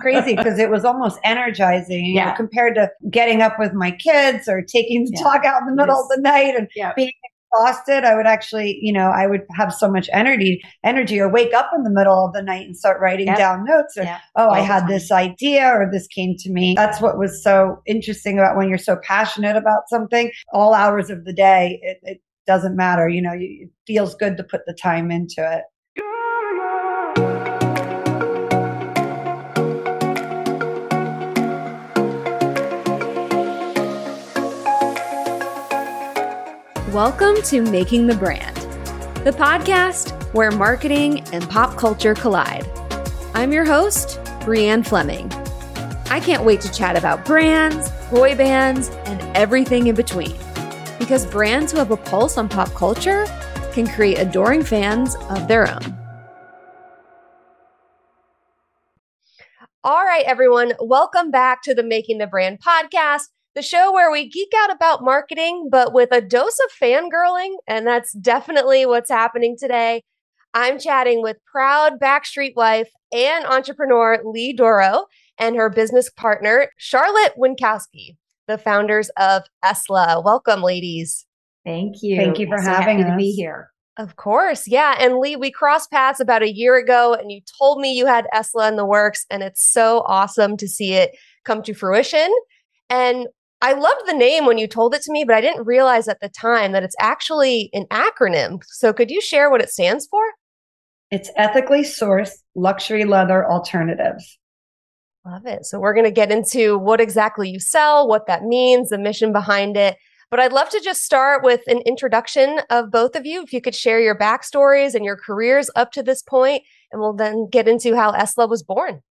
crazy because it was almost energizing, yeah. know, compared to getting up with my kids or taking the yeah. dog out in the middle yes. of the night and yeah. being exhausted. I would actually, you know, I would have so much energy, energy, or wake up in the middle of the night and start writing yep. down notes. Or, oh, All I had this idea, or this came to me. That's what was so interesting about when you're so passionate about something. All hours of the day, it, it doesn't matter. You know, it feels good to put the time into it. Welcome to Making the Brand, the podcast where marketing and pop culture collide. I'm your host, Brianne Fleming. I can't wait to chat about brands, boy bands, and everything in between. Because brands who have a pulse on pop culture can create adoring fans of their own. All right, everyone, welcome back to the Making the Brand podcast the show where we geek out about marketing, but with a dose of fangirling. And that's definitely what's happening today. I'm chatting with proud Backstreet wife and entrepreneur Lee Dorough and her business partner, Charlotte Winkowski, the founders of Esla. Welcome, ladies. Thank you. Thank you for I'm having so us. to be here. Of course. Yeah. And Lee, we crossed paths about a year ago and you told me you had Esla in the works and it's so awesome to see it come to fruition. And I loved the name when you told it to me, but I didn't realize at the time that it's actually an acronym. So could you share what it stands for? It's ethically sourced luxury leather alternatives. Love it. So we're going to get into what exactly you sell, what that means, the mission behind it. But I'd love to just start with an introduction of both of you. If you could share your backstories and your careers up to this point, and we'll then get into how Esla was born.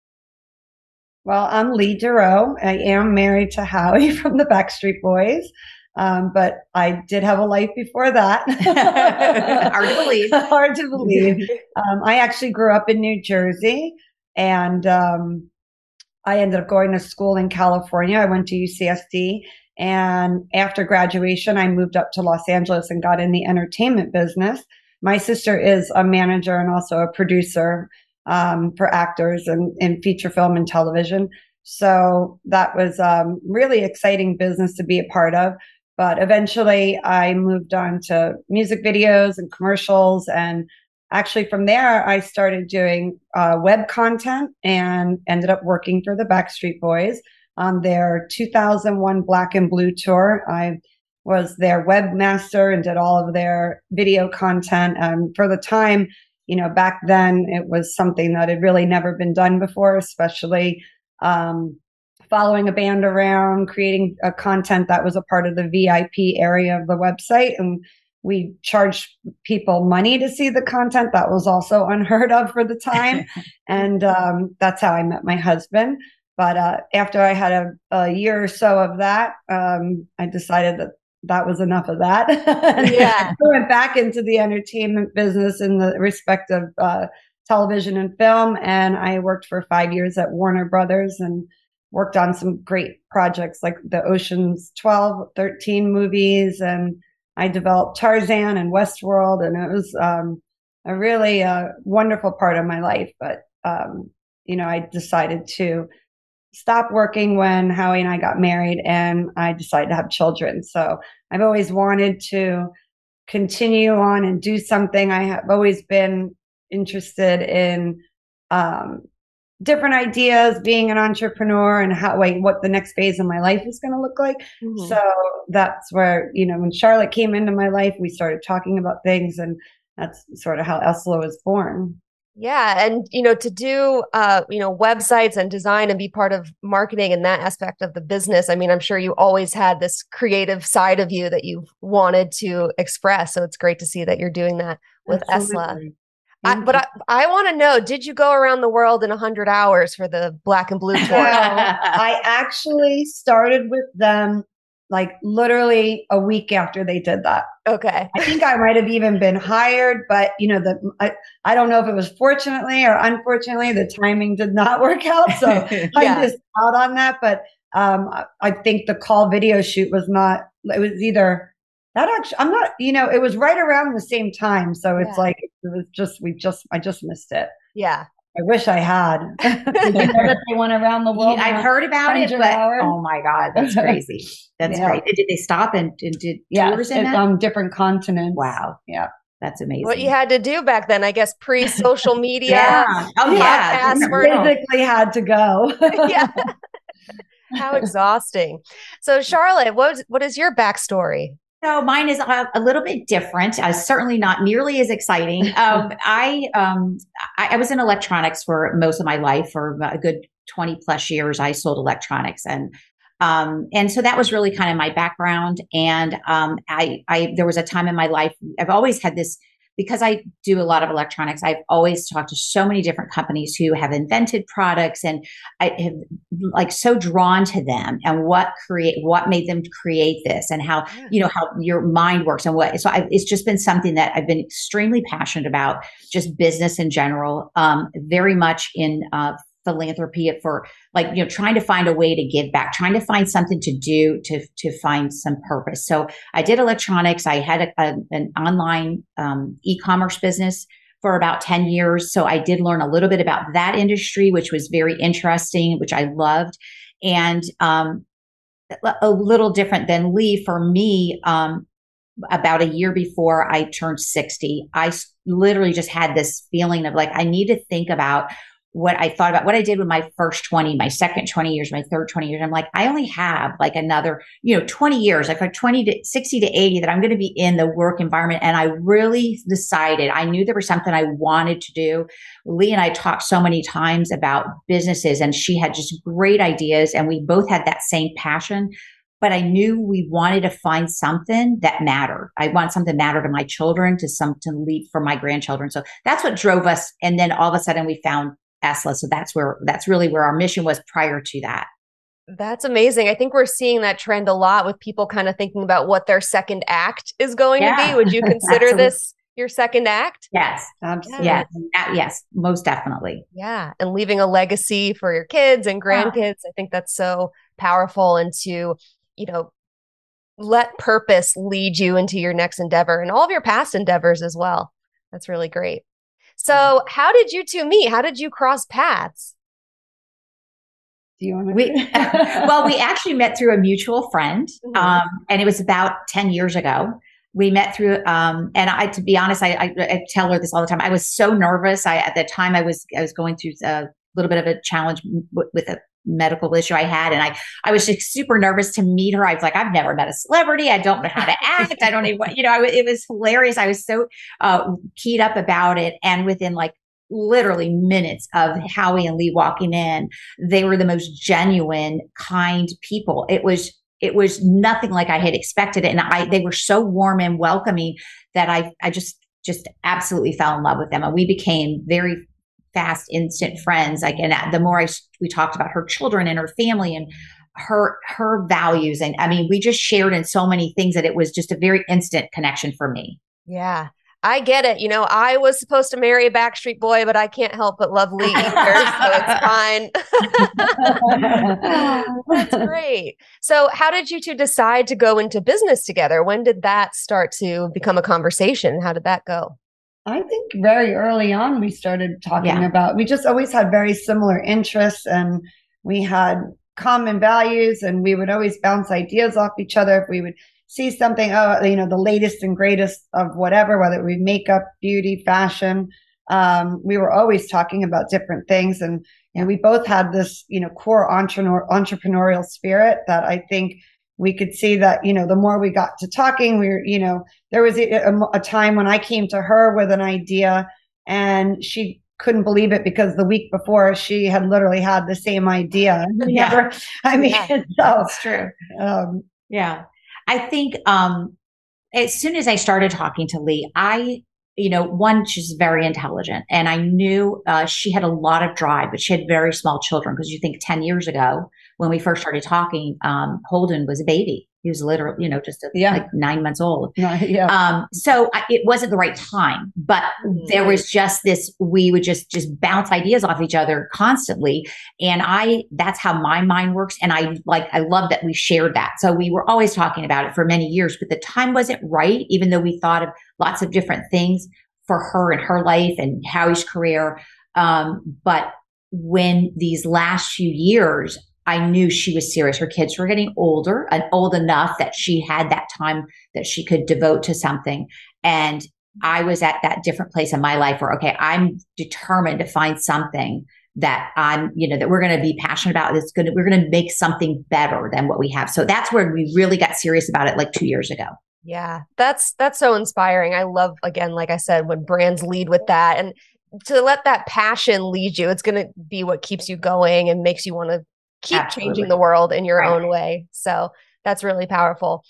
Well, I'm Lee Dorough. I am married to Howie from the Backstreet Boys. Um, but I did have a life before that. Hard to believe. Hard to believe. Um, I actually grew up in New Jersey and um, I ended up going to school in California. I went to UCSD. And after graduation, I moved up to Los Angeles and got in the entertainment business. My sister is a manager and also a producer um, for actors and in feature film and television. So that was um, really exciting business to be a part of. But eventually, I moved on to music videos and commercials, and actually from there, I started doing uh, web content and ended up working for the Backstreet Boys on their 2001 Black and Blue tour. I was their webmaster and did all of their video content. And for the time, you know, back then it was something that had really never been done before, especially um, following a band around, creating a content that was a part of the VIP area of the website. And we charged people money to see the content. That was also unheard of for the time. and um, that's how I met my husband. But uh, after I had a, a, year or so of that, um, I decided that that was enough of that. yeah. I went back into the entertainment business in the respect of uh, television and film. And I worked for five years at Warner Brothers and worked on some great projects like the Ocean's 12, 13 movies. And I developed Tarzan and Westworld. And it was um, a really uh, wonderful part of my life. But, um, you know, I decided to stopped working when Howie and I got married and I decided to have children. So I've always wanted to continue on and do something. I have always been interested in um, different ideas, being an entrepreneur and how, like, what the next phase of my life is going to look like. Mm-hmm. So that's where, you know, when Charlotte came into my life, we started talking about things and that's sort of how Esla was born. Yeah, and you know, to do uh, you know, websites and design and be part of marketing and that aspect of the business. I mean, I'm sure you always had this creative side of you that you've wanted to express. So it's great to see that you're doing that with Absolutely. Esla. I, but I, I want to know, did you go around the world in 100 hours for the Black and Blue tour? I actually started with them like literally a week after they did that. Okay. I think I might have even been hired, but you know, the I, I don't know if it was fortunately or unfortunately, the timing did not work out. So yeah. I'm just out on that. But um, I think the call video shoot was not, it was either that actually, I'm not, you know, it was right around the same time. So it's yeah. like, it was just, we just, I just missed it. Yeah. I wish I had. Did you know that they went around the world? I've heard about it, but hours? oh my god, that's crazy. That's Yeah. great. Did they stop and, and did Yeah, tours in it- on different continents. wow, Yeah. that's amazing. What you had to do back then, I guess, pre social media. yeah. Oh yeah. Podcast different world. world. Physically had to go. yeah. How exhausting. So, Charlotte, what what is your backstory? So mine is a, a little bit different. Uh, certainly not nearly as exciting. Um, I, um, I I was in electronics for most of my life. For a good twenty plus years, I sold electronics, and um, and so that was really kind of my background. And um, I, I there was a time in my life I've always had this because I do a lot of electronics. I've always talked to so many different companies who have invented products, and I have like so drawn to them and what create what made them create this and how you know how your mind works and what so I, it's just been something that i've been extremely passionate about just business in general um, very much in uh, philanthropy for like you know trying to find a way to give back trying to find something to do to to find some purpose. So i did electronics. I had a, a, an online um, e-commerce business for about 10 years. So i did learn a little bit about that industry which was very interesting which i loved. And um, a little different than Lee for me. Um, about a year before I turned 60, I literally just had this feeling of like, I need to think about what I thought about what I did with my first 20, my second 20 years, my third 20 years. I'm like, I only have like another, you know, 20 years, like like 20 to 60 to 80 that I'm going to be in the work environment. And I really decided, I knew there was something I wanted to do. Lee and I talked so many times about businesses and she had just great ideas and we both had that same passion. But I knew we wanted to find something that mattered. I want something to matter to my children, to some to leave for my grandchildren. So that's what drove us. And then all of a sudden we found ESLA. So that's where that's really where our mission was prior to that. That's amazing. I think we're seeing that trend a lot with people kind of thinking about what their second act is going to be. Would you consider this your second act? Yes. Absolutely. Yes. Uh, yes. Most definitely. Yeah. And leaving a legacy for your kids and Yeah. grandkids. I think that's so powerful and to, you know, let purpose lead you into your next endeavor and all of your past endeavors as well. That's really great. So, how did you two meet? How did you cross paths? Do you want to? We well, we actually met through a mutual friend, Mhm. um, and it was about ten years ago. We met through, um, and I, to be honest, I, I, I tell her this all the time. I was so nervous. I at the time I was I was going through a little bit of a challenge w- with a medical issue I had, and I I was just super nervous to meet her. I was like, I've never met a celebrity. I don't know how to act. I don't even, you know, I, it was hilarious. I was so uh, keyed up about it, and within like literally minutes of Howie and Lee walking in, they were the most genuine, kind people. It was it was nothing like I had expected it, and I they were so warm and welcoming that I I just just absolutely fell in love with them, and we became very fast, instant friends. Like, and the more I we talked about her children and her family and her her values, and I mean, we just shared in so many things that it was just a very instant connection for me. Yeah. I get it. You know, I was supposed to marry a Backstreet Boy, but I can't help but love Lee either, so it's fine. That's great. So, how did you two decide to go into business together? When did that start to become a conversation? How did that go? I think very early on we started talking Yeah. about we just always had very similar interests and we had common values and we would always bounce ideas off each other if we would see something oh you know the latest and greatest of whatever whether it be makeup beauty fashion um, we were always talking about different things and and we both had this you know core entrepreneur, entrepreneurial spirit that I think we could see that you know the more we got to talking we were you know there was a, a, a time when I came to her with an idea and she couldn't believe it because the week before she had literally had the same idea. Yeah. Never, I mean, Yeah. so, That's true. um, Yeah. I think um as soon as I started talking to Lee, I, you know, one, she's very intelligent and I knew uh, she had a lot of drive, but she had very small children because you think 10 years ago when we first started talking, um, Holden was a baby. He was literally, you know, just a, Yeah. like nine months old. no, yeah. Um, so I, it wasn't the right time, but there was just this, we would just, just bounce ideas off each other constantly. And I, that's how my mind works. And I like, I love that we shared that. So we were always talking about it for many years, but the time wasn't right, even though we thought of lots of different things for her and her life and Howie's career. Um, but when these last few years, I knew she was serious. Her kids were getting older and old enough that she had that time that she could devote to something. And I was at that different place in my life where, okay, I'm determined to find something that I'm, you know, that we're going to be passionate about. That's going to, we're going to make something better than what we have. So that's where we really got serious about it like two years ago. Yeah, that's that's so inspiring. I love again, like I said, when brands lead with that and to let that passion lead you, it's going to be what keeps you going and makes you want to keep Absolutely. changing the world in your right. own way. So that's really powerful.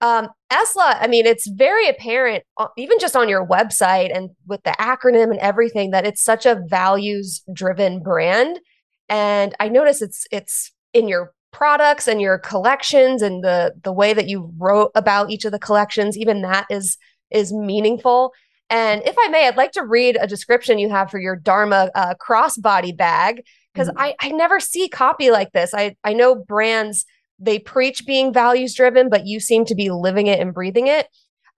Um, Esla, I mean, it's very apparent, uh, even just on your website and with the acronym and everything, that it's such a values driven brand. And I notice it's it's in your products and your collections and the the way that you wrote about each of the collections. Even that is is meaningful. And if I may, I'd like to read a description you have for your Dharma uh, crossbody bag because mm-hmm. I, I never see copy like this. I, I know brands, they preach being values driven, but you seem to be living it and breathing it.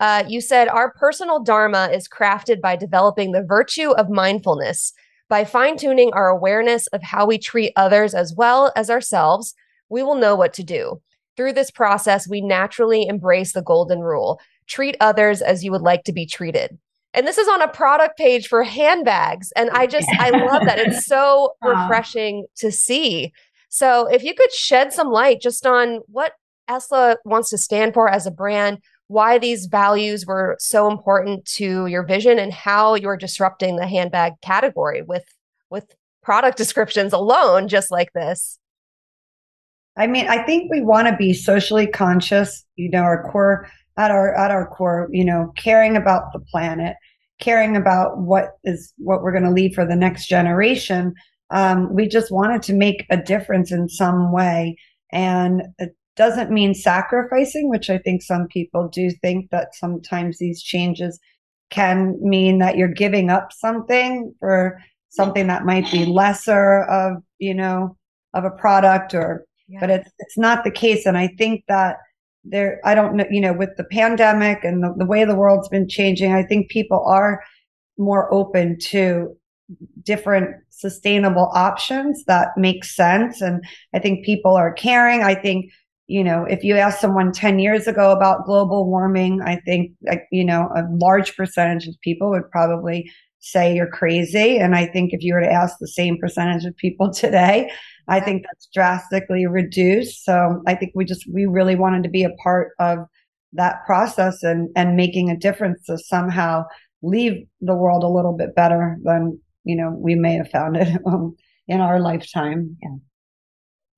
Uh, you said, Our personal Dharma is crafted by developing the virtue of mindfulness, by fine tuning our awareness of how we treat others as well as ourselves. We will know what to do. Through this process, we naturally embrace the golden rule treat others as you would like to be treated and this is on a product page for handbags and i just i love that. It's so refreshing to see. So if you could shed some light just on what esla wants to stand for as a brand why these values were so important to your vision and how you're disrupting the handbag category with with product descriptions alone just like this. I mean i think we want to be socially conscious you know our core at our at our core you know caring about the planet caring about what is what we're going to leave for the next generation um, we just wanted to make a difference in some way and it doesn't mean sacrificing which i think some people do think that sometimes these changes can mean that you're giving up something for something that might be lesser of you know of a product or yeah. but it's it's not the case and i think that there i don't know you know with the pandemic and the, the way the world's been changing i think people are more open to different sustainable options that make sense. And i think people are caring. I think you know if you ask someone 10 years ago about global warming i think like you know a large percentage of people would probably say you're crazy and i think if you were to ask the same percentage of people today I think that's drastically reduced. So I think we just we really wanted to be a part of that process and and making a difference to somehow leave the world a little bit better than you know we may have found it um, in our lifetime. Yeah.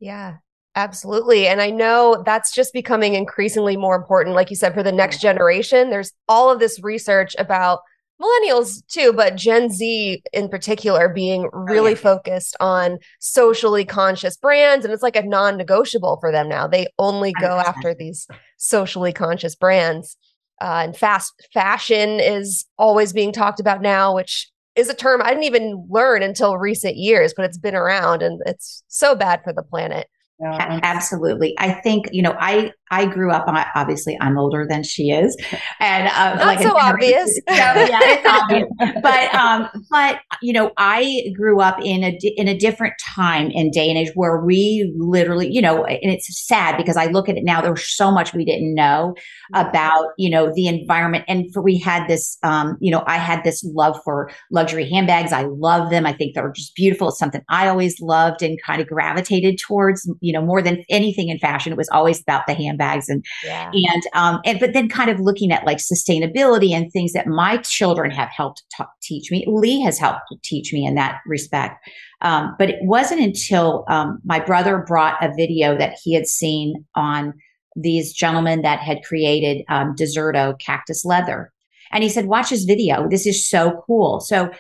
Yeah. Absolutely. And I know that's just becoming increasingly more important. Like you said, for the next generation, there's all of this research about millennials too, but Gen Z in particular being oh, really oh, yeah. focused on socially conscious brands. And it's like a non negotiable for them now. They only go 100%. after these socially conscious brands. Uh, and fast fashion is always being talked about now, which is a term I didn't even learn until recent years, but it's been around and it's so bad for the planet. Yeah. Absolutely. I think, you know, I I grew up on obviously I'm older than she is. And uh, Not like so obvious. yeah, yeah, it's obvious. But um but you know, I grew up in a in a different time and day and age where we literally, you know, and it's sad because I look at it now there's so much we didn't know about, you know, the environment and for we had this um you know, I had this love for luxury handbags. I love them. I think they're just beautiful. It's something I always loved and kind of gravitated towards, you know, more than anything in fashion. It was always about the handbags and yeah. and um and but then kind of looking at like sustainability and things that my children have helped t- teach me. Lee has helped teach me in that respect. Um, but it wasn't until um, my brother brought a video that he had seen on these gentlemen that had created um, Desserto cactus leather. And he said, Watch this video. This is so cool. So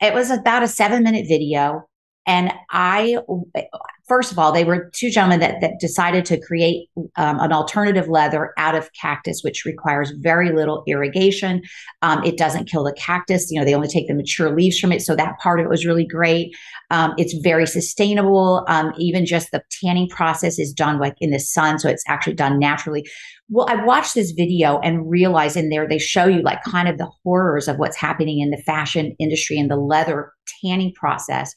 it was about a seven minute video And I, first of all, they were two gentlemen that, that decided to create um, an alternative leather out of cactus, which requires very little irrigation. Um, it doesn't kill the cactus. You know, they only take the mature leaves from it. So that part of it was really great. Um, it's very sustainable. Um, even just the tanning process is done like in the sun. So it's actually done naturally. Well, I watched this video and realized in there they show you like kind of the horrors of what's happening in the fashion industry and the leather tanning process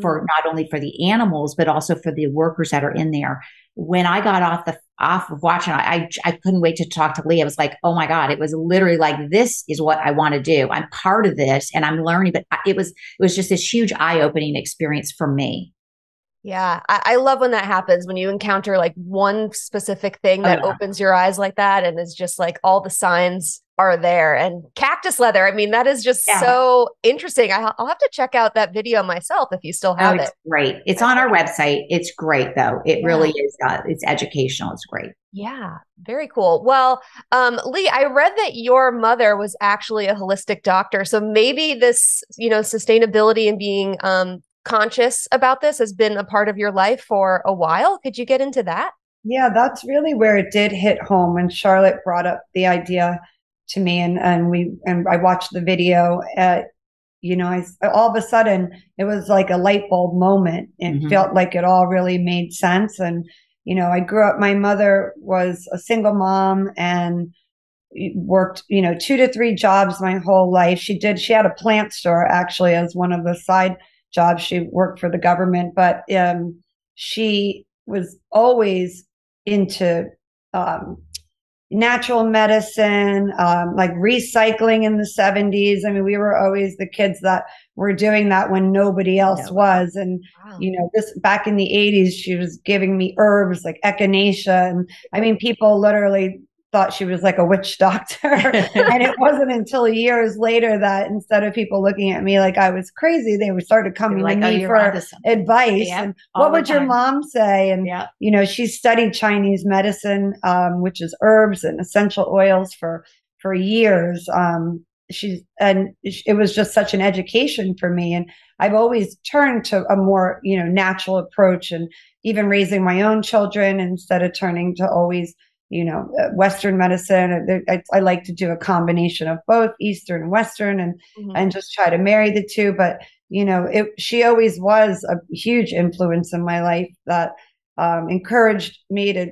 for mm. not only for the animals but also for the workers that are in there. When I got off the off of watching, I I couldn't wait to talk to Lee. I was like, oh my god, it was literally like this is what I want to do. I'm part of this and I'm learning. But it was it was just this huge eye opening experience for me. Yeah, I, I, love when that happens when you encounter like one specific thing that oh, yeah. opens your eyes like that, and is just like all the signs are there. And cactus leather, I mean, that is just yeah. so interesting. I, will have to check out that video myself if you still have oh, it. Great, it's on our website. It's great though. It yeah. really is. Uh, it's educational. It's great. Yeah, very cool. Well, um, Lee, I read that your mother was actually a holistic doctor, so maybe this, you know, sustainability and being um, conscious about this has been a part of your life for a while. Could you get into that? Yeah, that's really where it did hit home when Charlotte brought up the idea to me and, and we and I watched the video at you know, I all of a sudden it was like a light bulb moment. It mm-hmm. felt like it all really made sense. And, you know, I grew up, my mother was a single mom and worked, you know, two to three jobs my whole life. She did, she had a plant store actually as one of the side jobs. She worked for the government, but um, she was always into um, natural medicine, um, like recycling in the 70s. I mean, we were always the kids that were doing that when nobody else was. And, wow. you know, this back in the 80s, she was giving me herbs like echinacea. And I mean, people literally thought she was like a witch doctor. and it wasn't until years later that instead of people looking at me like I was crazy, they would started coming like, to me oh, for advice. Yep, and what would time. your mom say? And, yep. you know, she studied Chinese medicine, um, which is herbs and essential oils for, for years. Um, she's, and it was just such an education for me. And I've always turned to a more, you know, natural approach and even raising my own children instead of turning to always you know, uh, Western medicine. I, I, like to do a combination of both Eastern and Western and, mm-hmm. and just try to marry the two. But, you know, it, she always was a huge influence in my life that um, encouraged me to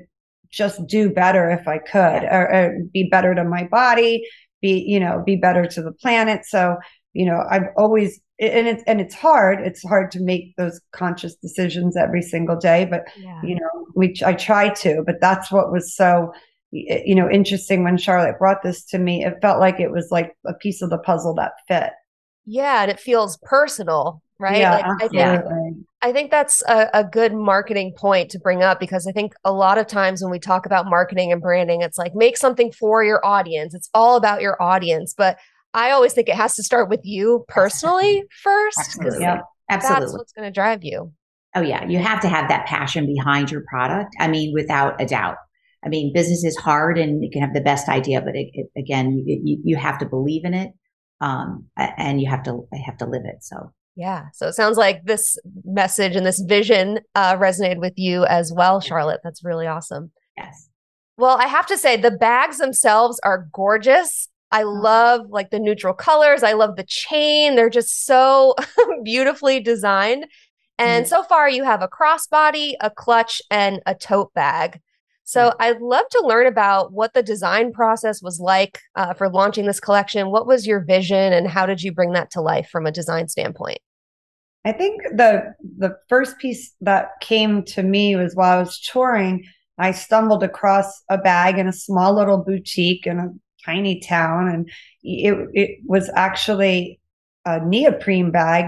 just do better if I could or, or be better to my body, be, you know, be better to the planet. So, you know, I've always and it's and it's hard it's hard to make those conscious decisions every single day but yeah. you know we i try to but that's what was so you know interesting when charlotte brought this to me it felt like it was like a piece of the puzzle that fit yeah and it feels personal right yeah, like, I think I think that's a, a good marketing point to bring up because I think a lot of times when we talk about marketing and branding, it's like make something for your audience. It's all about your audience. But I always think it has to start with you personally first. Absolutely. Yeah, absolutely. That's what's going to drive you. Oh, yeah. You have to have that passion behind your product. I mean, without a doubt. I mean, business is hard and you can have the best idea, but it, it, again, you, you have to believe in it. Um, and you have to have to live it. So yeah. So it sounds like this message and this vision uh, resonated with you as well, Charlotte. That's really awesome. Yes. Well, I have to say the bags themselves are gorgeous. I mm. love like the neutral colors. I love the chain. They're just so beautifully designed. And mm. so far, you have a crossbody, a clutch, and a tote bag. So I'd love to learn about what the design process was like uh, for launching this collection. What was your vision, and how did you bring that to life from a design standpoint? I think the the first piece that came to me was while I was touring. I stumbled across a bag in a small little boutique in a tiny town, and it it was actually a neoprene bag,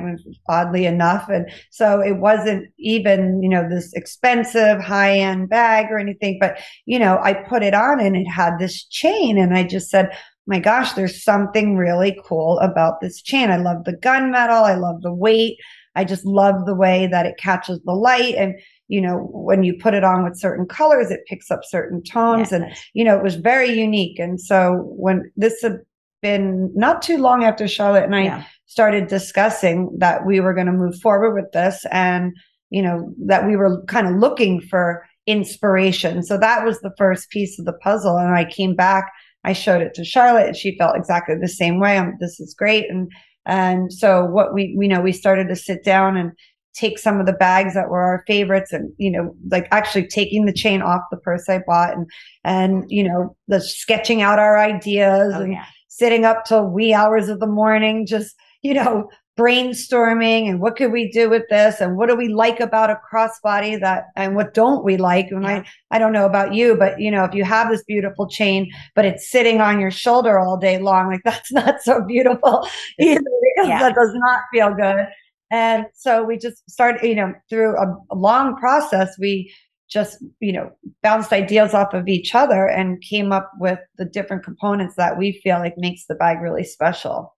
oddly enough, and so it wasn't even you know this expensive high end bag or anything. But you know, I put it on, and it had this chain, and I just said. My gosh, there's something really cool about this chain. I love the gunmetal. I love the weight. I just love the way that it catches the light. And you know, when you put it on with certain colors, it picks up certain tones. Yes. And, you know, it was very unique. And so when this had been not too long after Charlotte and I Yeah. started discussing that we were going to move forward with this and, you know, that we were kind of looking for inspiration. So that was the first piece of the puzzle. And I came back, I showed it to Charlotte and she felt exactly the same way. I'm, this is great. And, and so what we, you know, we started to sit down and take some of the bags that were our favorites and, you know, like actually taking the chain off the purse I bought and, and, you know, the sketching out our ideas Oh, and yeah. sitting up till wee hours of the morning, just, you know, brainstorming and what could we do with this and what do we like about a crossbody that and what don't we like and Yeah. i i don't know about you but you know if you have this beautiful chain but it's sitting on your shoulder all day long like that's not so beautiful either Yeah. that does not feel good and so we just started you know through a, a long process we just you know bounced ideas off of each other and came up with the different components that we feel like makes the bag really special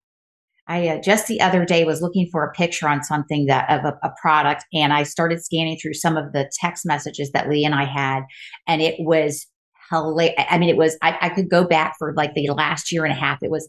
I uh, just the other day was looking for a picture on something that of a, a product, and I started scanning through some of the text messages that Lee and I had, and it was hilarious. I mean, it was I, I could go back for like the last year and a half. It was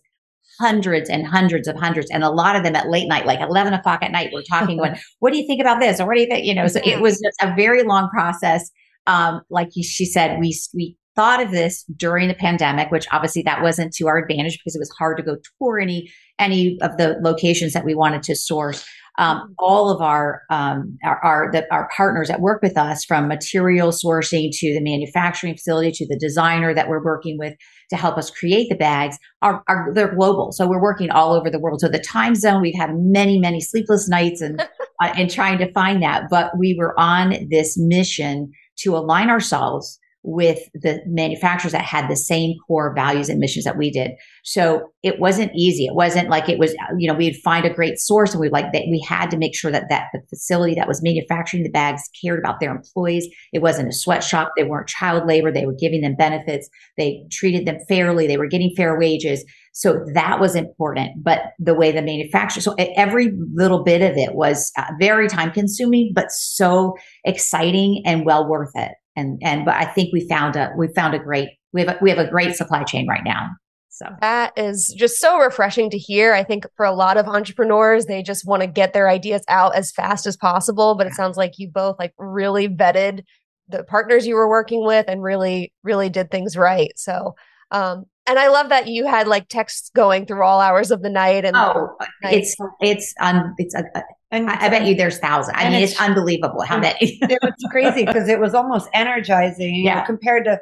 hundreds and hundreds of hundreds, and a lot of them at late night, like eleven o'clock at night. We're talking, going, "What do you think about this?" or "What do you think?" You know, so it was just a very long process. Um, like she said, we we thought of this during the pandemic, which obviously that wasn't to our advantage because it was hard to go tour any any of the locations that we wanted to source. Um, all of our um, our our, the, our partners that work with us, from material sourcing to the manufacturing facility to the designer that we're working with to help us create the bags, are, are they're global. So we're working all over the world. So the time zone, we've had many many sleepless nights and uh, and trying to find that, but we were on this mission to align ourselves with the manufacturers that had the same core values and missions that we did. So it wasn't easy. It wasn't like it was, you know, we'd find a great source and we like that we had to make sure that that the facility that was manufacturing the bags cared about their employees. It wasn't a sweatshop. They weren't child labor. They were giving them benefits. They treated them fairly. They were getting fair wages. So that was important. But the way the manufacturer, so every little bit of it was uh, very time consuming, but so exciting and well worth it and and but I think we found a we found a great we have a, we have a great supply chain right now. So That is just so refreshing to hear. I think for a lot of entrepreneurs, they just want to get their ideas out as fast as possible. But it sounds like you both like really vetted the partners you were working with and really, really did things right. So, um, and I love that you had like texts going through all hours of the night. And oh, nice. it's it's un, it's a, and I, I bet you there's thousands. I mean, it's- it's, unbelievable how many. it was crazy because it was almost energizing you know, Yeah. compared to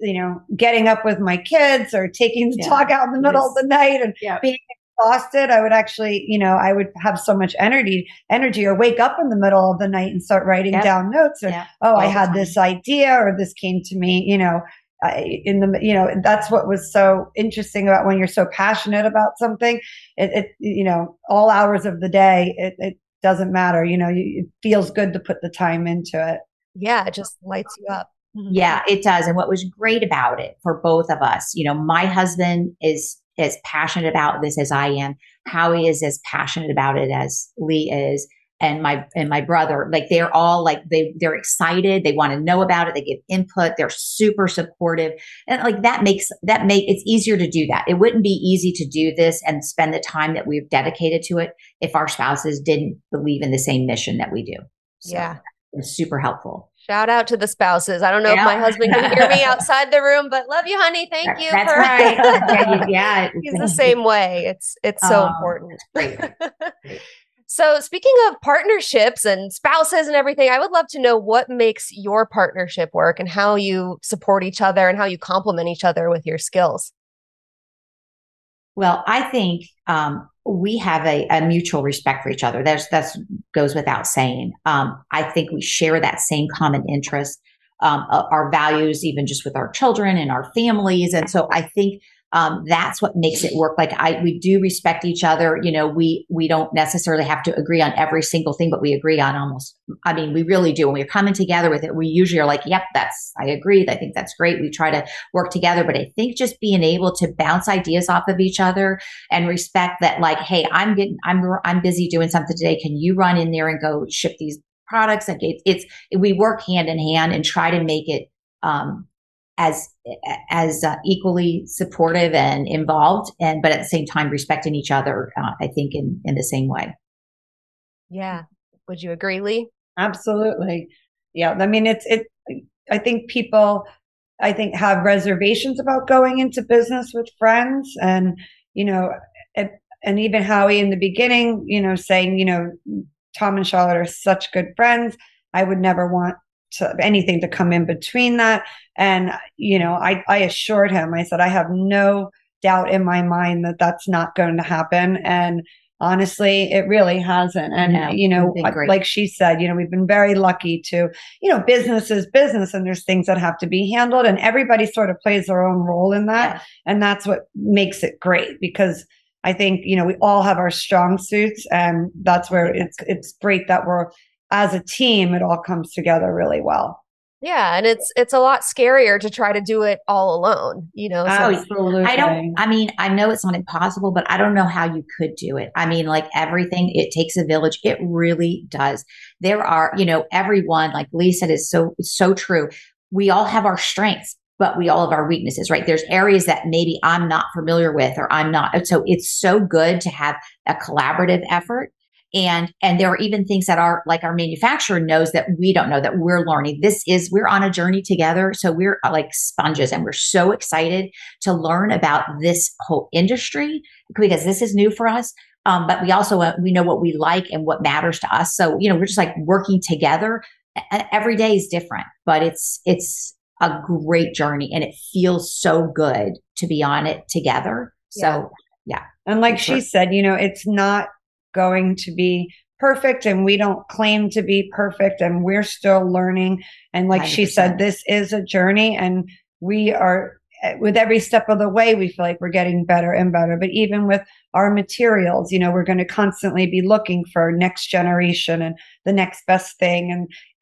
you know getting up with my kids or taking the Yeah. dog out in the middle of the night and Yeah. being exhausted i would actually you know i would have so much energy energy or wake up in the middle of the night and start writing Yep. down notes or Yeah. oh i All the had time. this idea or this came to me you know I, in the you know that's what was so interesting about when you're so passionate about something it, it you know all hours of the day it, it doesn't matter you know you, it feels good to put the time into it yeah, it just lights you up. Mm-hmm. Yeah, it does. And what was great about it for both of us, you know, my husband is as passionate about this as I am. Howie is as passionate about it as Lee is. And my and my brother, like they're all like they they're excited. They want to know about it. They give input. They're super supportive, and like that makes that make it's easier to do that. It wouldn't be easy to do this and spend the time that we've dedicated to it if our spouses didn't believe in the same mission that we do. So Yeah. it's super helpful. Shout out to the spouses. I don't know Yeah. if my husband can hear me outside the room, but love you, honey. Thank That- you. That's for- right. yeah. He's the same way. It's it's so Oh, important. Great. So, speaking of partnerships and spouses and everything, I would love to know what makes your partnership work and how you support each other and how you complement each other with your skills. Well, I think um, we have a, a mutual respect for each other. That's that's goes without saying. Um, I think we share that same common interest, um, uh, our values, even just with our children and our families. And so I think um, that's what makes it work. Like I, we do respect each other. You know, we we don't necessarily have to agree on every single thing, but we agree on almost. I mean, we really do. When we're coming together with it, we usually are like, "Yep, that's I agree. I think that's great." We try to work together, but I think just being able to bounce ideas off of each other and respect that, like, "Hey, I'm getting, I'm I'm busy doing something today. Can you run in there and go ship these products?" Like it's, it's we work hand in hand and try to make it. Um, as as uh, equally supportive and involved and but at the same time respecting each other uh, i think in in the same way. Yeah. Would you agree lee? Absolutely. Yeah. I mean it's it i think people i think have reservations about going into business with friends and you know it, and even howie in the beginning you know saying you know tom and charlotte are such good friends. I would never want to, anything to come in between that. And, you know, I, I assured him, I said, I have no doubt in my mind that that's not going to happen. And honestly, it really hasn't. And, no, you know, like she said, you know, we've been very lucky to, you know, business is business and there's things that have to be handled and everybody sort of plays their own role in that. Yeah. And that's what makes it great because I think, you know, we all have our strong suits and that's where it's, it's great that we're as a team, it all comes together really well. Yeah, and it's it's a lot scarier to try to do it all alone, you know. Oh, so Absolutely. I don't I mean, I know it's not impossible, but I don't know how you could do it. I mean, like everything, it takes a village. It really does. There are, you know, everyone, like Lee said, is so so true. We all have our strengths, but we all have our weaknesses, right? There's areas that maybe I'm not familiar with or I'm not. So it's so good to have a collaborative effort and and there are even things that are like our manufacturer knows that we don't know that we're learning. This is we're on a journey together. So we're uh, like sponges and we're so excited to learn about this whole industry because this is new for us. Um, but we also uh, we know what we like and what matters to us. So you know we're just like working together. And every day is different but it's it's a great journey and it feels so good to be on it together. So yeah, yeah. and like she said you know it's not going to be perfect and we don't claim to be perfect and we're still learning and like 100%. she said this is a journey and we are eh, with every step of the way we feel like we're getting better and better but even with our materials you know we're going to constantly be looking for next generation and the next best thing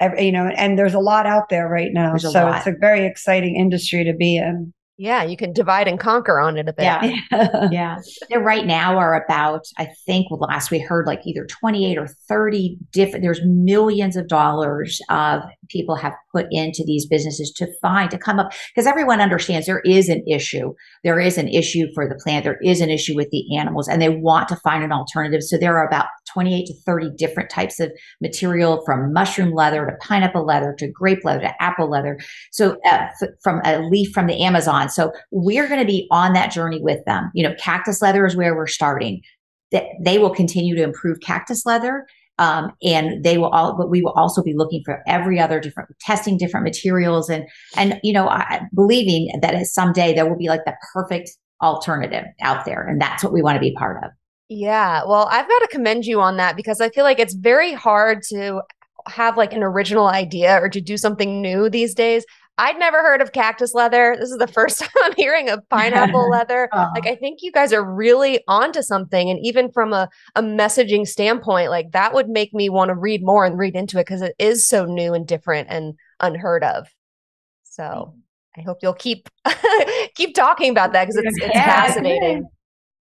and you know and there's a lot out there right now so lot. it's a very exciting industry to be in yeah, you can divide and conquer on it a bit. Yeah. yeah. Right now are about, I think last we heard like either 28 or 30 different, there's millions of dollars of people have put into these businesses to find, to come up, because everyone understands there is an issue. There is an issue for the plant. There is an issue with the animals and they want to find an alternative. So there are about 28 to 30 different types of material from mushroom leather to pineapple leather to grape leather to apple leather. So uh, f- from a leaf from the Amazon. So we're going to be on that journey with them. You know, cactus leather is where we're starting. That they will continue to improve cactus leather. Um, and they will all, but we will also be looking for every other different testing different materials and, and, you know, I, believing that someday there will be like the perfect alternative out there. And that's what we want to be part of. Yeah. Well, I've got to commend you on that because I feel like it's very hard to have like an original idea or to do something new these days. I'd never heard of cactus leather. This is the first time I'm hearing of pineapple leather. Oh. Like, I think you guys are really onto something. And even from a, a messaging standpoint, like that would make me want to read more and read into it because it is so new and different and unheard of. So I hope you'll keep keep talking about that because it's, it's yeah, fascinating.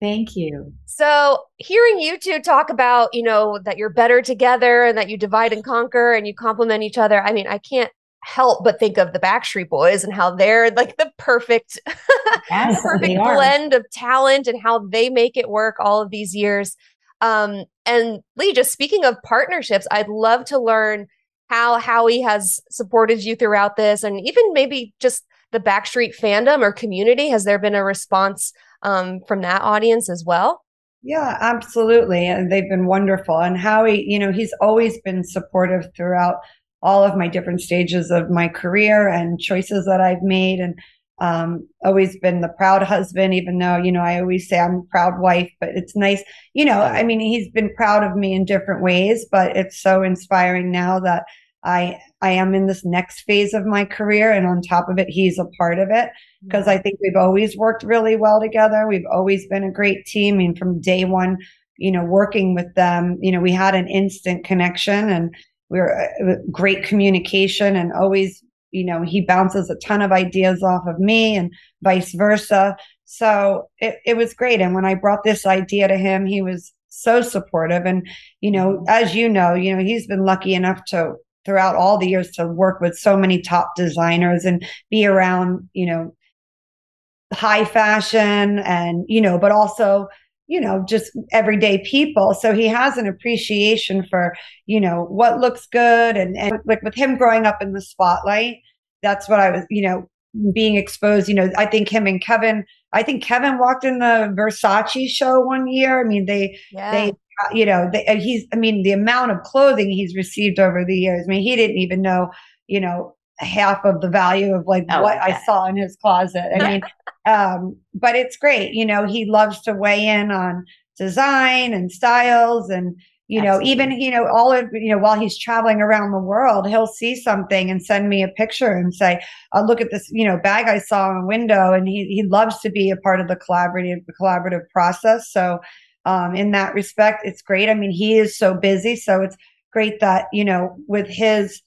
Thank you. So, hearing you two talk about, you know, that you're better together and that you divide and conquer and you complement each other. I mean, I can't help but think of the Backstreet Boys and how they're like the perfect, yes, perfect blend of talent and how they make it work all of these years. Um, and Lee, just speaking of partnerships, I'd love to learn how Howie has supported you throughout this, and even maybe just the Backstreet fandom or community. Has there been a response um, from that audience as well? Yeah, absolutely. And they've been wonderful. And Howie, you know, he's always been supportive throughout all of my different stages of my career and choices that I've made and um, always been the proud husband, even though, you know, I always say I'm proud wife, but it's nice, you know, I mean, he's been proud of me in different ways, but it's so inspiring now that I, I am in this next phase of my career. And on top of it, he's a part of it because I think we've always worked really well together. We've always been a great team. I mean, from day one, you know, working with them, you know, we had an instant connection and we are uh, great communication and always, you know, he bounces a ton of ideas off of me and vice versa. So it, it was great. And when I brought this idea to him, he was so supportive. And, you know, as you know, you know, he's been lucky enough to throughout all the years to work with so many top designers and be around, you know, high fashion and, you know, but also, you know, just everyday people. So he has an appreciation for, you know, what looks good. And, and like with him growing up in the spotlight, that's what I was, you know, being exposed. You know, I think him and Kevin, I think Kevin walked in the Versace show one year. I mean, they, yeah. they, Uh, you know, they, uh, he's, I mean, the amount of clothing he's received over the years. I mean, he didn't even know, you know, half of the value of like oh, what okay. I saw in his closet. I mean, um, but it's great. You know, he loves to weigh in on design and styles and you know Absolutely. even you know all of you know while he's traveling around the world he'll see something and send me a picture and say oh, look at this you know bag i saw on a window and he, he loves to be a part of the collaborative the collaborative process so um, in that respect it's great i mean he is so busy so it's great that you know with his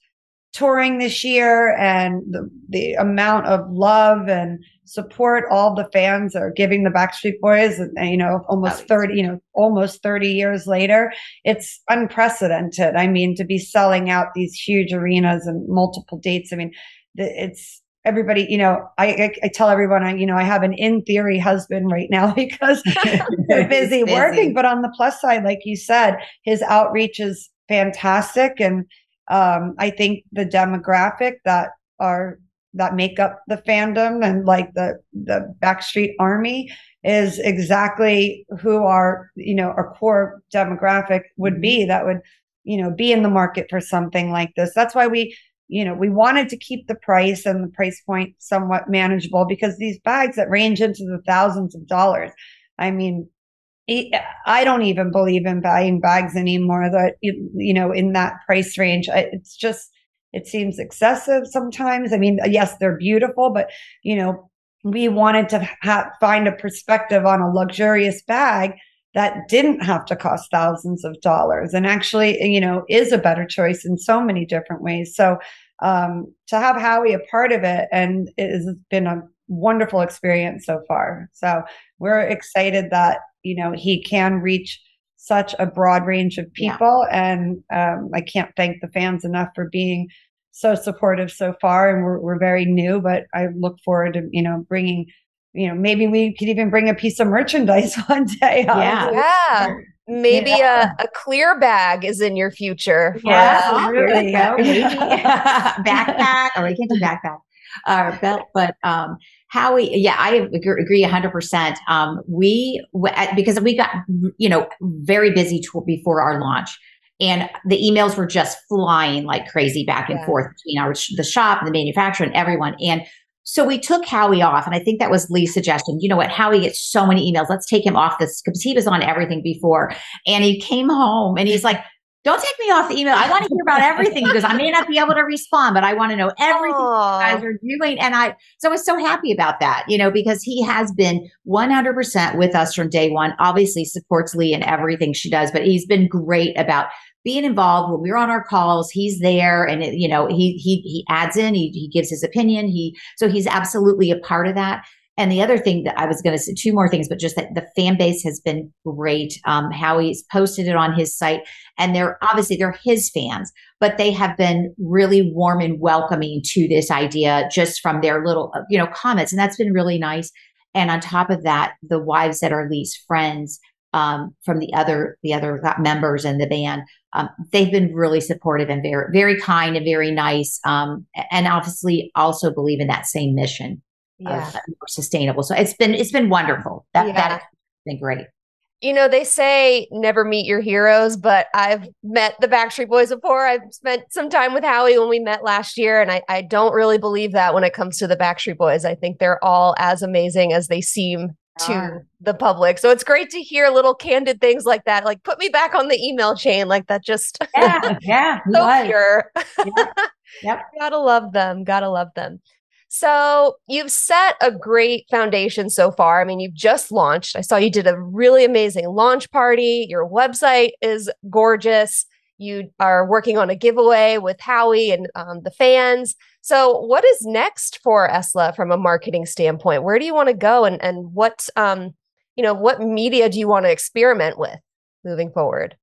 touring this year and the, the amount of love and support all the fans are giving the Backstreet Boys, and, you know, almost 30, you know, almost 30 years later, it's unprecedented. I mean, to be selling out these huge arenas and multiple dates. I mean, it's everybody, you know, I, I, I tell everyone, I, you know, I have an in theory husband right now because they're busy, busy working. But on the plus side, like you said, his outreach is fantastic. And um, I think the demographic that are that make up the fandom and like the the Backstreet Army is exactly who our you know our core demographic would be mm-hmm. that would you know be in the market for something like this. That's why we you know we wanted to keep the price and the price point somewhat manageable because these bags that range into the thousands of dollars. I mean, I don't even believe in buying bags anymore that, you know, in that price range. It's just, it seems excessive sometimes. I mean, yes, they're beautiful, but, you know, we wanted to ha- find a perspective on a luxurious bag that didn't have to cost thousands of dollars and actually, you know, is a better choice in so many different ways. So, um, to have Howie a part of it and it has been a wonderful experience so far. So we're excited that you know he can reach such a broad range of people yeah. and um, i can't thank the fans enough for being so supportive so far and we're, we're very new but i look forward to you know bringing you know maybe we could even bring a piece of merchandise one day yeah yeah maybe yeah. A, a clear bag is in your future yeah really backpack or we can't do backpack or belt but um Howie, yeah, I agree 100%. Um, we, because we got, you know, very busy before our launch and the emails were just flying like crazy back and yeah. forth between our, the shop the manufacturer and everyone. And so we took Howie off, and I think that was Lee's suggestion. You know what? Howie gets so many emails. Let's take him off this because he was on everything before. And he came home and he's like, don't take me off the email. I want to hear about everything because I may not be able to respond, but I want to know everything Aww. you guys are doing. And I, so I was so happy about that, you know, because he has been 100% with us from day one, obviously supports Lee in everything she does, but he's been great about being involved when we're on our calls he's there and it, you know he he he adds in he, he gives his opinion he so he's absolutely a part of that and the other thing that I was going to say, two more things, but just that the fan base has been great. Um, Howie's posted it on his site, and they're obviously they're his fans, but they have been really warm and welcoming to this idea just from their little uh, you know comments, and that's been really nice. And on top of that, the wives that are Lee's friends um, from the other the other members in the band, um, they've been really supportive and very very kind and very nice, um, and obviously also believe in that same mission yeah. of more sustainable. So it's been it's been wonderful. That yeah. that's been great. You know, they say never meet your heroes, but I've met the Backstreet Boys before. I've spent some time with Howie when we met last year, and I, I don't really believe that when it comes to the Backstreet Boys. I think they're all as amazing as they seem to ah. the public. So it's great to hear little candid things like that. Like put me back on the email chain. Like that just Yeah, yeah. so pure. Yep. yep. Gotta love them. Gotta love them. So you've set a great foundation so far. I mean, you've just launched. I saw you did a really amazing launch party. Your website is gorgeous. You are working on a giveaway with Howie and um, the fans. So, what is next for Esla from a marketing standpoint? Where do you want to go, and and what um, you know, what media do you want to experiment with moving forward?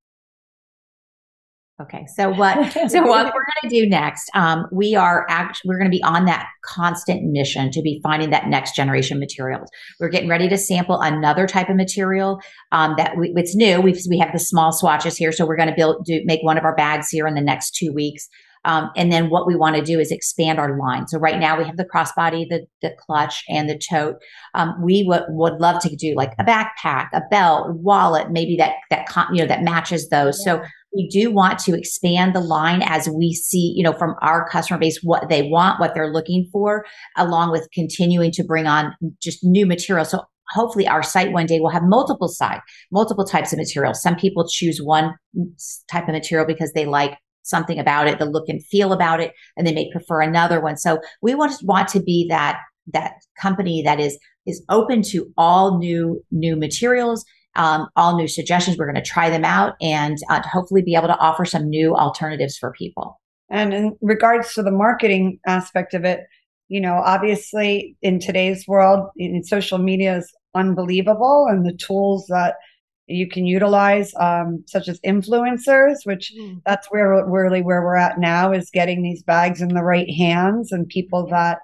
Okay, so what? So what we're going to do next? Um, we are actually we're going to be on that constant mission to be finding that next generation materials. We're getting ready to sample another type of material um, that we, it's new. We we have the small swatches here, so we're going to build do make one of our bags here in the next two weeks. Um, and then what we want to do is expand our line. So right now we have the crossbody, the, the clutch, and the tote. Um, we would would love to do like a backpack, a belt, wallet, maybe that that you know that matches those. Yeah. So we do want to expand the line as we see, you know, from our customer base what they want, what they're looking for, along with continuing to bring on just new material. So hopefully our site one day will have multiple side, multiple types of materials. Some people choose one type of material because they like something about it, the look and feel about it, and they may prefer another one. So we want to want to be that that company that is is open to all new new materials um, all new suggestions. We're going to try them out and uh, hopefully be able to offer some new alternatives for people. And in regards to the marketing aspect of it, you know, obviously in today's world, in social media is unbelievable, and the tools that you can utilize, um, such as influencers, which mm. that's where really where we're at now is getting these bags in the right hands and people that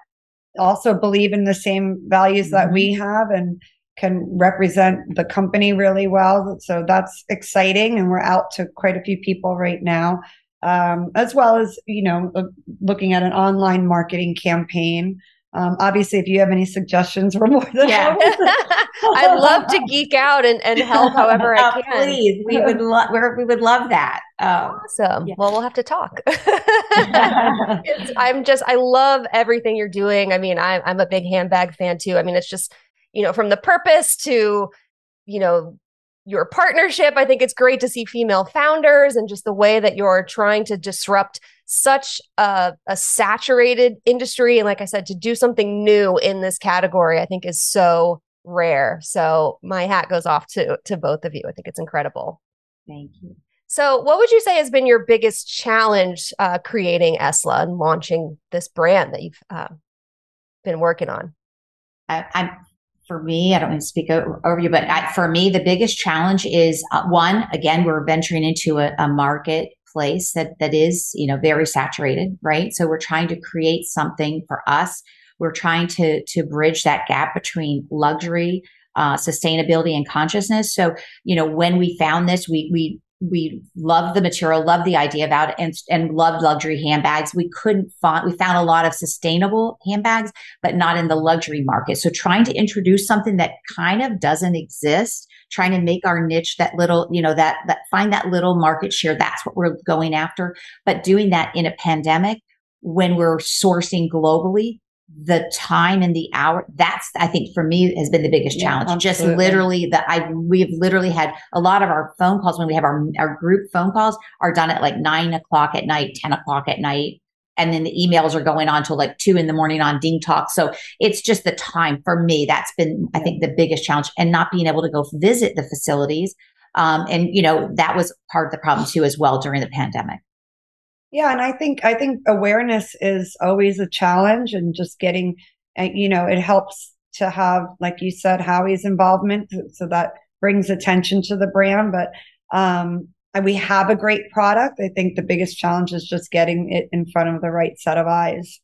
also believe in the same values mm-hmm. that we have and can represent the company really well. So that's exciting. And we're out to quite a few people right now, um, as well as, you know, looking at an online marketing campaign. Um, obviously, if you have any suggestions, we're more than yeah. I'd love to geek out and, and help however I oh, can. Please, we would love we would love that. Um, awesome. Yeah. Well, we'll have to talk. I'm just I love everything you're doing. I mean, I'm I'm a big handbag fan too. I mean, it's just you know, from the purpose to, you know, your partnership. I think it's great to see female founders and just the way that you're trying to disrupt such a, a, saturated industry. And like I said, to do something new in this category, I think is so rare. So my hat goes off to to both of you. I think it's incredible. Thank you. So, what would you say has been your biggest challenge uh, creating Esla and launching this brand that you've uh, been working on? I, am for me, I don't want to speak over you, but I, for me, the biggest challenge is uh, one, again, we're venturing into a, a marketplace that, that is, you know, very saturated, right? So we're trying to create something for us. We're trying to, to bridge that gap between luxury, uh, sustainability and consciousness. So, you know, when we found this, we, we we loved the material, loved the idea about it, and, and loved luxury handbags. We couldn't find, we found a lot of sustainable handbags, but not in the luxury market. So trying to introduce something that kind of doesn't exist, trying to make our niche that little, you know, that, that find that little market share. That's what we're going after. But doing that in a pandemic when we're sourcing globally the time and the hour that's i think for me has been the biggest yeah, challenge. Absolutely. just literally that i we've literally had a lot of our phone calls when we have our our group phone calls are done at like nine o'clock at night 10 o'clock at night and then the emails are going on till like two in the morning on DingTalk. So it's just the time for me that's been i think the biggest challenge and not being able to go visit the facilities um, and you know that was part of the problem too as well during the pandemic yeah, and I think I think awareness is always a challenge, and just getting, uh, you know, it helps to have, like you said, Howie's involvement, so that brings attention to the brand. But um, we have a great product. I think the biggest challenge is just getting it in front of the right set of eyes.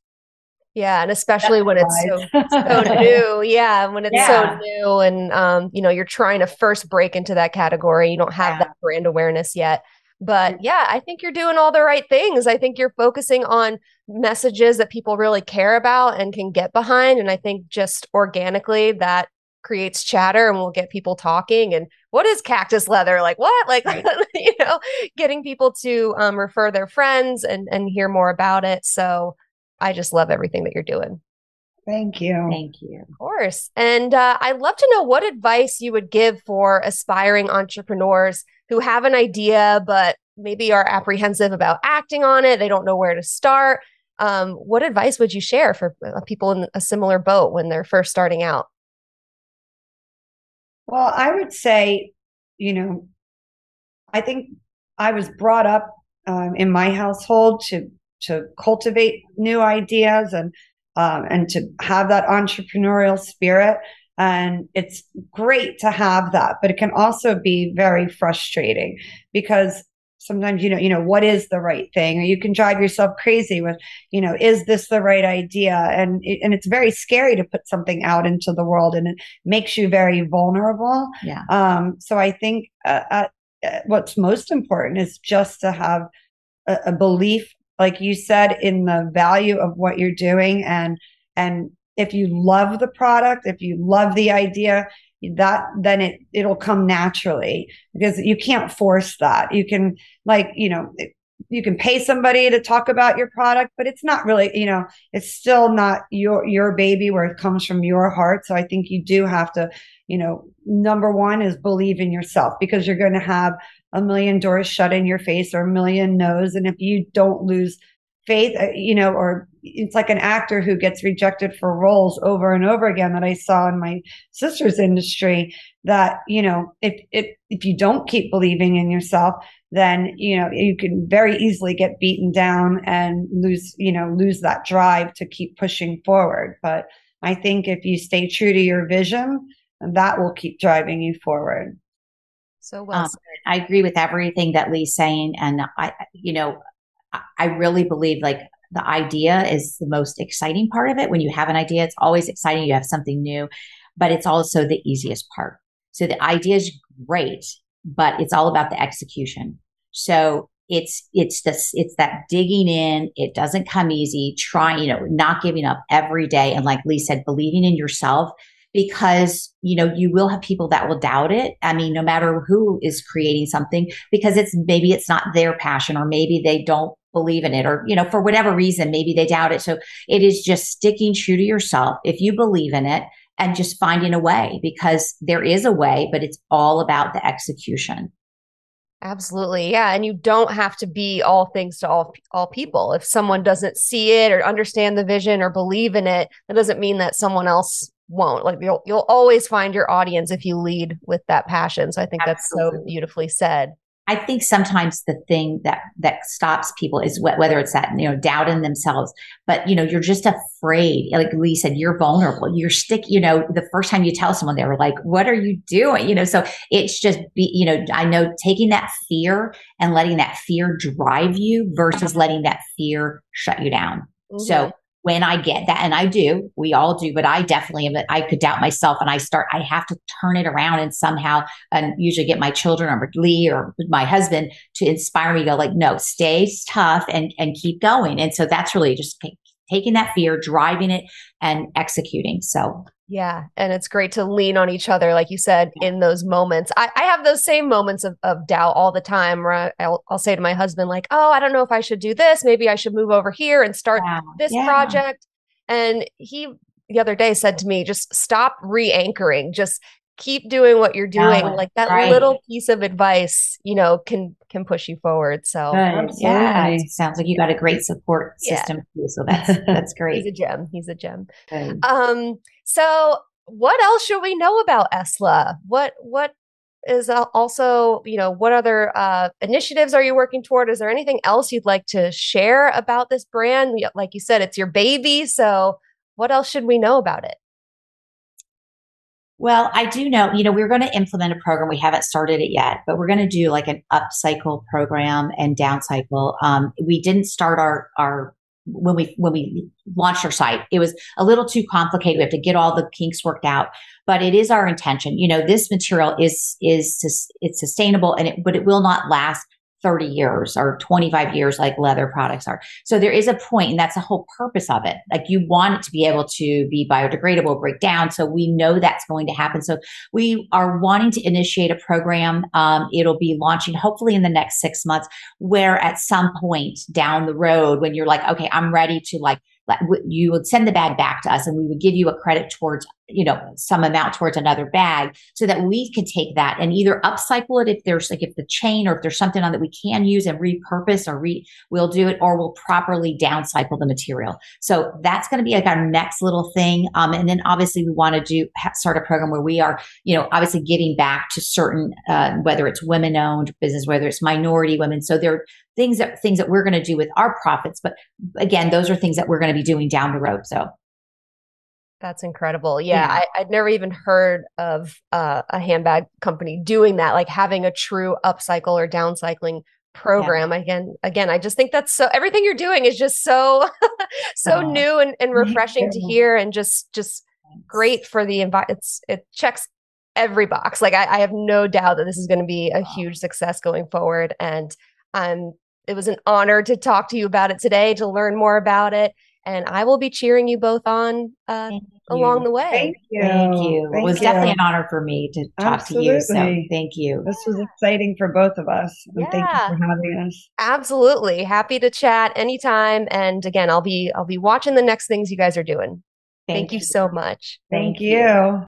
Yeah, and especially That's when it's so, so new. Yeah, when it's yeah. so new, and um, you know, you're trying to first break into that category. You don't have yeah. that brand awareness yet. But yeah, I think you're doing all the right things. I think you're focusing on messages that people really care about and can get behind. And I think just organically that creates chatter and will get people talking. And what is cactus leather? Like what? Like, you know, getting people to um, refer their friends and, and hear more about it. So I just love everything that you're doing. Thank you. Thank you. Of course. And uh, I'd love to know what advice you would give for aspiring entrepreneurs who have an idea, but maybe are apprehensive about acting on it. They don't know where to start. Um, what advice would you share for uh, people in a similar boat when they're first starting out? Well, I would say, you know, I think I was brought up um, in my household to to cultivate new ideas and um, and to have that entrepreneurial spirit. And it's great to have that, but it can also be very frustrating because sometimes you know you know what is the right thing? Or you can drive yourself crazy with you know is this the right idea? And and it's very scary to put something out into the world and it makes you very vulnerable. Yeah. Um so i think uh, uh, uh what's most important is just to have a, a belief like you said in the value of what you're doing and and if you love the product if you love the idea that then it it'll come naturally because you can't force that. You can like you know you can pay somebody to talk about your product but it's not really you know it's still not your your baby where it comes from your heart. So i think you do have to you know number one is believe in yourself because you're going to have a million doors shut in your face or a million no's. And if you don't lose faith uh, you know or it's like an actor who gets rejected for roles over and over again that I saw in my sister's industry that you know if if if you don't keep believing in yourself then you know you can very easily get beaten down and lose you know lose that drive to keep pushing forward. But I think if you stay true to your vision that will keep driving you forward. So well um, I agree with everything that Lee's saying and I you know I really believe like the idea is the most exciting part of it. When you have an idea, it's always exciting. You have something new, but it's also the easiest part. So the idea is great, but it's all about the execution. So it's it's this it's that digging in it doesn't come easy trying you know not giving up every day and like lee said believing in yourself because you know you will have people that will doubt it i mean no matter who is creating something because it's maybe it's not their passion or maybe they don't believe in it or you know for whatever reason maybe they doubt it. So it is just sticking true to yourself if you believe in it and just finding a way because there is a way but it's all about the execution. Absolutely. Yeah. And you don't have to be all things to all all people. If someone doesn't see it or understand the vision or believe in it that doesn't mean that someone else won't. Like you'll you'll always find your audience if you lead with that passion. So i think Absolutely. that's so beautifully said I think sometimes the thing that that stops people is wh- whether it's that you know doubt in themselves, but you know you're just afraid. Like Lee said, you're vulnerable. You're stick. You know, the first time you tell someone, they were like, "What are you doing?" You know, so it's just be. You know, I know taking that fear and letting that fear drive you versus letting that fear shut you down. Mm-hmm. So when I get that, and I do, we all do, but I definitely am. I could doubt myself, and I start. I have to turn it around and somehow, and usually get my children or Lee or my husband to inspire me. To go like, no, stay tough and and keep going. And so that's really just taking that fear, driving it, and executing. So yeah. And it's great to lean on each other, like you said, in those moments. I, I have those same moments of, of doubt all the time where I'll, I'll, say to my husband, like, oh, I don't know if I should do this. Maybe I should move over here and start yeah. this yeah. project. And he the other day said to me, just stop re anchoring. Just keep doing what you're doing like that right. little piece of advice you know can can push you forward so yeah sounds like you got a great support system yeah. too, so that's that's great he's a gem he's a gem um so what else should we know about esla what what is also you know what other uh, initiatives are you working toward is there anything else you'd like to share about this brand like you said it's your baby so what else should we know about it well, I do know, you know, we're going to implement a program. We haven't started it yet, but we're going to do like an upcycle program and downcycle. Um, we didn't start our, our, when we, when we launched our site, it was a little too complicated. We have to get all the kinks worked out, but it is our intention. You know, this material is, is, it's sustainable and it, but it will not last 30 years or 25 years like leather products are. So there is a point, and that's the whole purpose of it. Like you want it to be able to be biodegradable, break down. So we know that's going to happen. So we are wanting to initiate a program. Um, it'll be launching hopefully in the next six months, where at some point down the road, when you're like, okay, I'm ready to like you would send the bag back to us and we would give you a credit towards you know some amount towards another bag so that we could take that and either upcycle it if there's like if the chain or if there's something on that we can use and repurpose or re we'll do it or we'll properly downcycle the material. So that's going to be like our next little thing um, and then obviously we want to do start a program where we are you know obviously giving back to certain uh, whether it's women owned business whether it's minority women. So there are things that things that we're going to do with our profits but again those are things that we're going to be doing down the road so that's incredible yeah, yeah. I, would never even heard of uh, a handbag company doing that like having a true upcycle or downcycling program yeah. again again i just think that's so everything you're doing is just so so oh, new and, and refreshing to hear and just just great for the environment it's it checks every box like I, I have no doubt that this is going to be a wow. huge success going forward and um it was an honor to talk to you about it today to learn more about it and I will be cheering you both on uh, along the way. Thank you. Thank you. Thank it was you. definitely an honor for me to talk Absolutely. to you. So thank you. This was exciting for both of us. Yeah. thank you for having us. Absolutely. Happy to chat anytime. And again, I'll be I'll be watching the next things you guys are doing. Thank, thank you. you so much. Thank, thank you.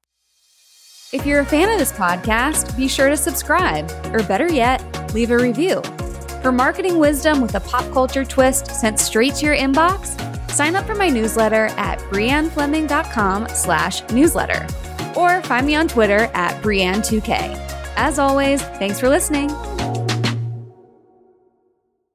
If you're a fan of this podcast, be sure to subscribe, or better yet, leave a review. For marketing wisdom with a pop culture twist sent straight to your inbox, Sign up for my newsletter at briannefleming.com slash newsletter or find me on Twitter at Brianne2K. As always, thanks for listening.